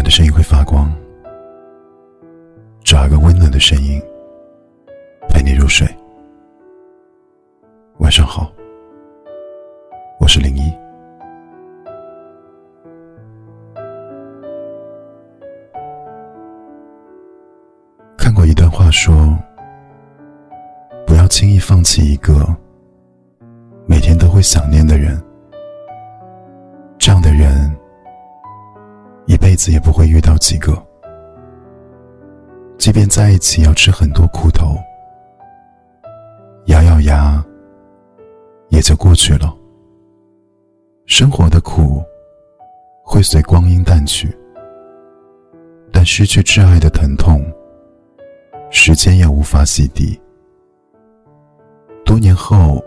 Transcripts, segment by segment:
暖的声音会发光，找一个温暖的声音陪你入睡。晚上好，我是零一。看过一段话说：“不要轻易放弃一个每天都会想念的人，子也不会遇到几个，即便在一起要吃很多苦头，咬咬牙也就过去了。生活的苦会随光阴淡去，但失去挚爱的疼痛，时间也无法洗涤。多年后，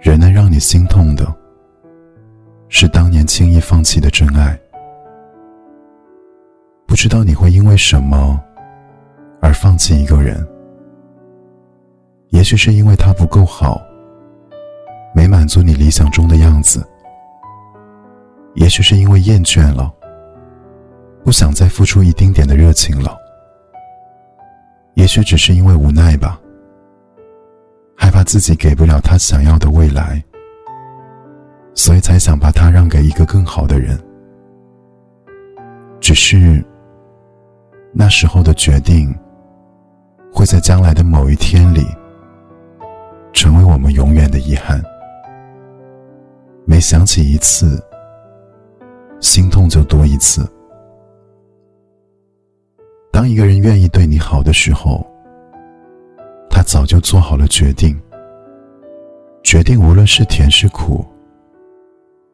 仍能让你心痛的，是当年轻易放弃的真爱。不知道你会因为什么而放弃一个人？也许是因为他不够好，没满足你理想中的样子；也许是因为厌倦了，不想再付出一丁点的热情了；也许只是因为无奈吧，害怕自己给不了他想要的未来，所以才想把他让给一个更好的人。只是。那时候的决定，会在将来的某一天里，成为我们永远的遗憾。每想起一次，心痛就多一次。当一个人愿意对你好的时候，他早就做好了决定。决定无论是甜是苦，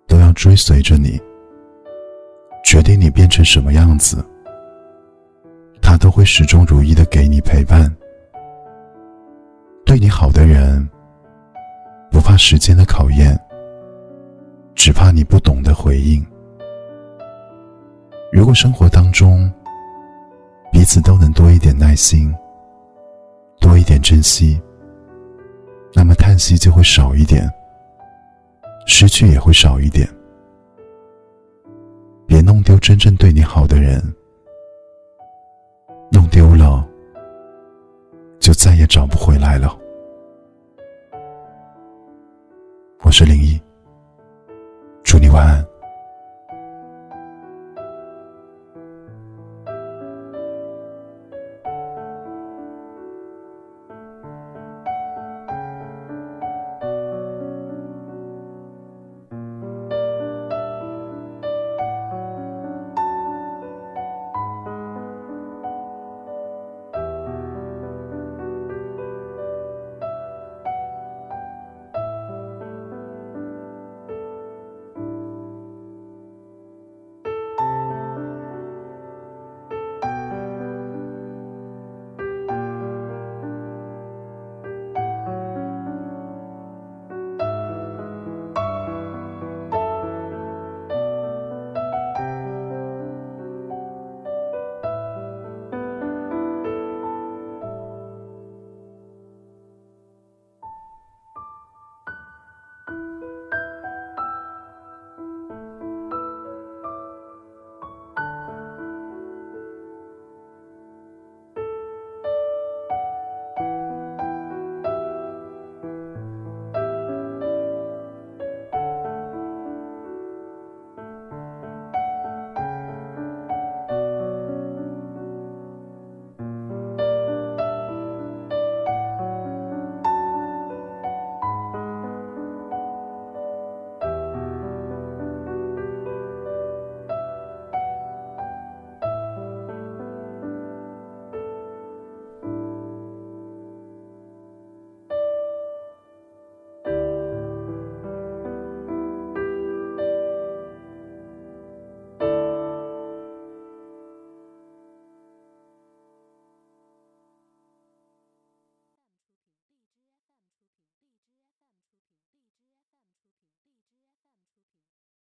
都要追随着你。决定你变成什么样子。都会始终如一的给你陪伴。对你好的人，不怕时间的考验，只怕你不懂得回应。如果生活当中，彼此都能多一点耐心，多一点珍惜，那么叹息就会少一点，失去也会少一点。别弄丢真正对你好的人。丢了，就再也找不回来了。我是林毅，